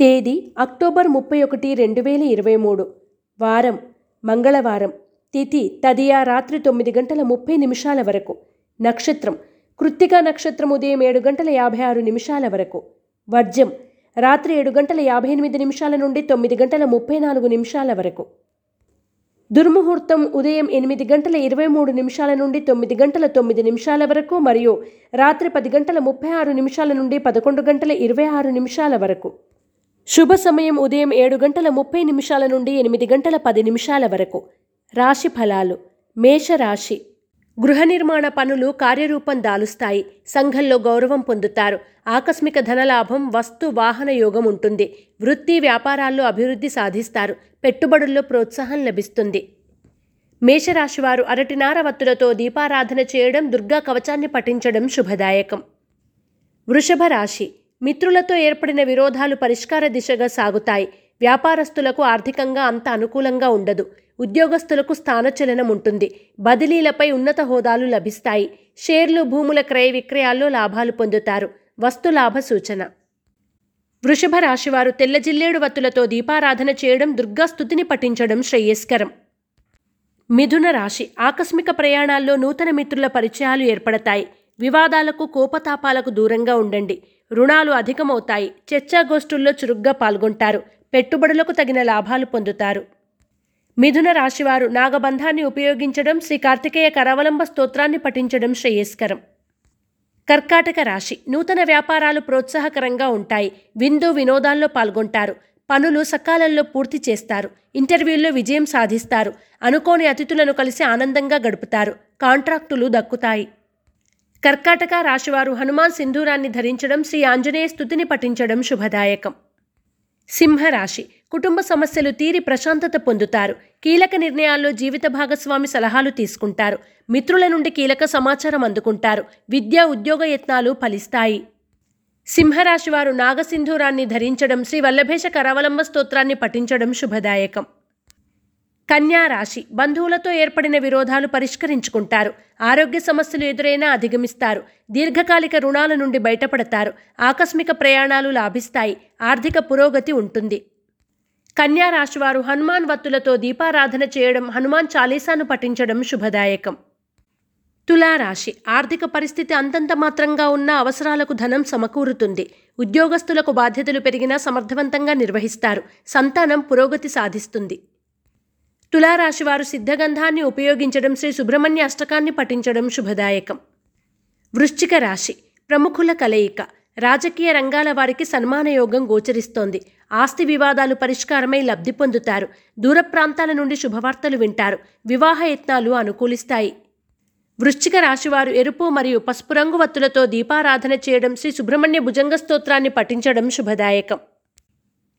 తేదీ అక్టోబర్ ముప్పై ఒకటి రెండు వేల ఇరవై మూడు. వారం మంగళవారం. తిథి తదియా రాత్రి తొమ్మిది గంటల ముప్పై నిమిషాల వరకు. నక్షత్రం కృత్తికా నక్షత్రం ఉదయం ఏడు గంటల యాభై ఆరు నిమిషాల వరకు. వర్జ్యం రాత్రి ఏడు గంటల యాభై ఎనిమిది నిమిషాల నుండి తొమ్మిది గంటల ముప్పై నాలుగు నిమిషాల వరకు. దుర్ముహూర్తం ఉదయం ఎనిమిది గంటల ఇరవై మూడు నిమిషాల నుండి తొమ్మిది గంటల తొమ్మిది నిమిషాల వరకు మరియు రాత్రి పది గంటల ముప్పై ఆరు నిమిషాల నుండి పదకొండు గంటల ఇరవై ఆరు నిమిషాల వరకు. శుభ సమయం ఉదయం ఏడు గంటల ముప్పై నిమిషాల నుండి ఎనిమిది గంటల పది నిమిషాల వరకు. రాశి ఫలాలు. మేషరాశి గృహ నిర్మాణ పనులు కార్యరూపం దాలుస్తాయి. సంఘంలో గౌరవం పొందుతారు. ఆకస్మిక ధనలాభం వస్తు వాహన యోగం ఉంటుంది. వృత్తి వ్యాపారాల్లో అభివృద్ధి సాధిస్తారు. పెట్టుబడుల్లో ప్రోత్సాహం లభిస్తుంది. మేషరాశివారు అరటినార వత్తులతో దీపారాధన చేయడం దుర్గా కవచాన్ని పఠించడం శుభదాయకం. వృషభ రాశి. మిత్రులతో ఏర్పడిన విరోధాలు పరిష్కార దిశగా సాగుతాయి. వ్యాపారస్తులకు ఆర్థికంగా అంత అనుకూలంగా ఉండదు. ఉద్యోగస్తులకు స్థానచలనం ఉంటుంది. బదిలీలపై ఉన్నత హోదాలు లభిస్తాయి. షేర్లు భూముల క్రయ విక్రయాల్లో లాభాలు పొందుతారు. వస్తు లాభ సూచన. వృషభ రాశివారు తెల్ల జిల్లేడు వత్తులతో దీపారాధన చేయడం దుర్గాస్థుతిని పఠించడం శ్రేయస్కరం. మిథున రాశి. ఆకస్మిక ప్రయాణాల్లో నూతన మిత్రుల పరిచయాలు ఏర్పడతాయి. వివాదాలకు కోపతాపాలకు దూరంగా ఉండండి. రుణాలు అధికమవుతాయి. చర్చాగోష్ఠుల్లో చురుగ్గా పాల్గొంటారు. పెట్టుబడులకు తగిన లాభాలు పొందుతారు. మిథున రాశివారు నాగబంధాన్ని ఉపయోగించడం శ్రీ కార్తికేయ కరావలంబ స్తోత్రాన్ని పఠించడం శ్రేయస్కరం. కర్కాటక రాశి నూతన వ్యాపారాలు ప్రోత్సాహకరంగా ఉంటాయి. విందు వినోదాల్లో పాల్గొంటారు. పనులు సకాలంలో పూర్తి చేస్తారు. ఇంటర్వ్యూల్లో విజయం సాధిస్తారు. అనుకోని అతిథులను కలిసి ఆనందంగా గడుపుతారు. కాంట్రాక్టులు దక్కుతాయి. కర్కాటక రాశివారు హనుమాన్ సింధూరాన్ని ధరించడం శ్రీ ఆంజనేయ స్థుతిని పఠించడం శుభదాయకం. సింహరాశి. కుటుంబ సమస్యలు తీరి ప్రశాంతత పొందుతారు. కీలక నిర్ణయాల్లో జీవిత భాగస్వామి సలహాలు తీసుకుంటారు. మిత్రుల నుండి కీలక సమాచారం అందుకుంటారు. విద్యా ఉద్యోగ యత్నాలు ఫలిస్తాయి. సింహరాశివారు నాగసింధూరాన్ని ధరించడం శ్రీ వల్లభేష కరావలంబ స్తోత్రాన్ని పఠించడం శుభదాయకం. కన్యా రాశి బంధువులతో ఏర్పడిన విరోధాలు పరిష్కరించుకుంటారు. ఆరోగ్య సమస్యలు ఎదురైనా అధిగమిస్తారు. దీర్ఘకాలిక రుణాల నుండి బయటపడతారు. ఆకస్మిక ప్రయాణాలు లాభిస్తాయి. ఆర్థిక పురోగతి ఉంటుంది. కన్యా రాశివారు హనుమాన్ వత్తులతో దీపారాధన చేయడం హనుమాన్ చాలీసాను పఠించడం శుభదాయకం. తులారాశి ఆర్థిక పరిస్థితి అంతంత మాత్రంగా ఉన్న అవసరాలకు ధనం సమకూరుతుంది. ఉద్యోగస్తులకు బాధ్యతలు పెరిగినా సమర్థవంతంగా నిర్వహిస్తారు. సంతానం పురోగతి సాధిస్తుంది. తులారాశివారు సిద్ధగంధాన్ని ఉపయోగించడం శ్రీ సుబ్రహ్మణ్య అష్టకాన్ని పఠించడం శుభదాయకం. వృశ్చిక రాశి ప్రముఖుల కలయిక రాజకీయ రంగాల వారికి సన్మాన యోగం గోచరిస్తోంది. ఆస్తి వివాదాలు పరిష్కారమై లబ్ధి పొందుతారు. దూర ప్రాంతాల నుండి శుభవార్తలు వింటారు. వివాహ యత్నాలు అనుకూలిస్తాయి. వృశ్చిక రాశివారు ఎరుపు మరియు పసుపు రంగు వత్తులతో దీపారాధన చేయడం శ్రీ సుబ్రహ్మణ్య భుజంగ స్తోత్రాన్ని పఠించడం శుభదాయకం.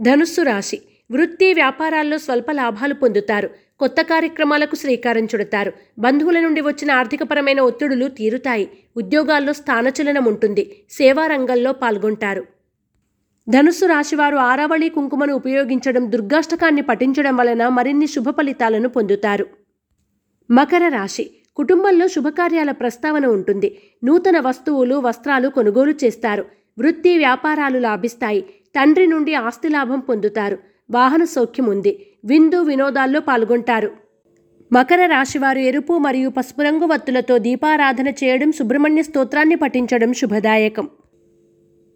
ధనుస్సు రాశి వృత్తి వ్యాపారాల్లో స్వల్ప లాభాలు పొందుతారు. కొత్త కార్యక్రమాలకు శ్రీకారం చుడతారు. బంధువుల నుండి వచ్చిన ఆర్థికపరమైన ఒత్తిడులు తీరుతాయి. ఉద్యోగాల్లో స్థానచలనం ఉంటుంది. సేవా రంగంలో పాల్గొంటారు. ధనుస్సు రాశివారు ఆరావళి కుంకుమను ఉపయోగించడం దుర్గాష్టకాన్ని పఠించడం వలన మరిన్ని శుభ ఫలితాలను పొందుతారు. మకర రాశి. కుటుంబంలో శుభకార్యాల ప్రస్తావన ఉంటుంది. నూతన వస్తువులు వస్త్రాలు కొనుగోలు చేస్తారు. వృత్తి వ్యాపారాలు లాభిస్తాయి. తండ్రి నుండి ఆస్తి లాభం పొందుతారు. వాహన సౌఖ్యం ఉంది. విందు వినోదాల్లో పాల్గొంటారు. మకర రాశివారు ఎరుపు మరియు పసుపు రంగు వత్తులతో దీపారాధన చేయడం సుబ్రహ్మణ్య స్తోత్రాన్ని పఠించడం శుభదాయకం.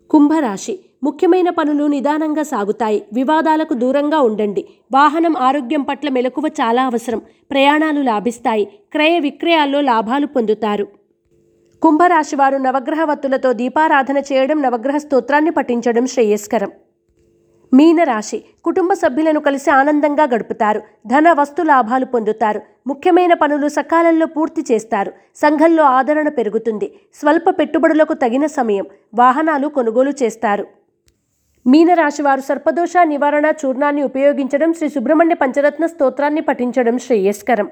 కుంభరాశి. ముఖ్యమైన పనులు నిదానంగా సాగుతాయి. వివాదాలకు దూరంగా ఉండండి. వాహనం ఆరోగ్యం పట్ల మెలకువ చాలా అవసరం. ప్రయాణాలు లాభిస్తాయి. క్రయ విక్రయాల్లో లాభాలు పొందుతారు. కుంభరాశి వారు నవగ్రహ వత్తులతో దీపారాధన చేయడం నవగ్రహ స్తోత్రాన్ని పఠించడం శ్రేయస్కరం. మీనరాశి కుటుంబ సభ్యులను కలిసి ఆనందంగా గడుపుతారు. ధన వస్తు లాభాలు పొందుతారు. ముఖ్యమైన పనులు సకాలంలో పూర్తి చేస్తారు. సంఘంలో ఆదరణ పెరుగుతుంది. స్వల్ప పెట్టుబడులకు తగిన సమయం. వాహనాలు కొనుగోలు చేస్తారు. మీనరాశి వారు సర్పదోష నివారణ చూర్ణాన్ని ఉపయోగించడం శ్రీ సుబ్రహ్మణ్య పంచరత్న స్తోత్రాన్ని పఠించడం శ్రేయస్కరం.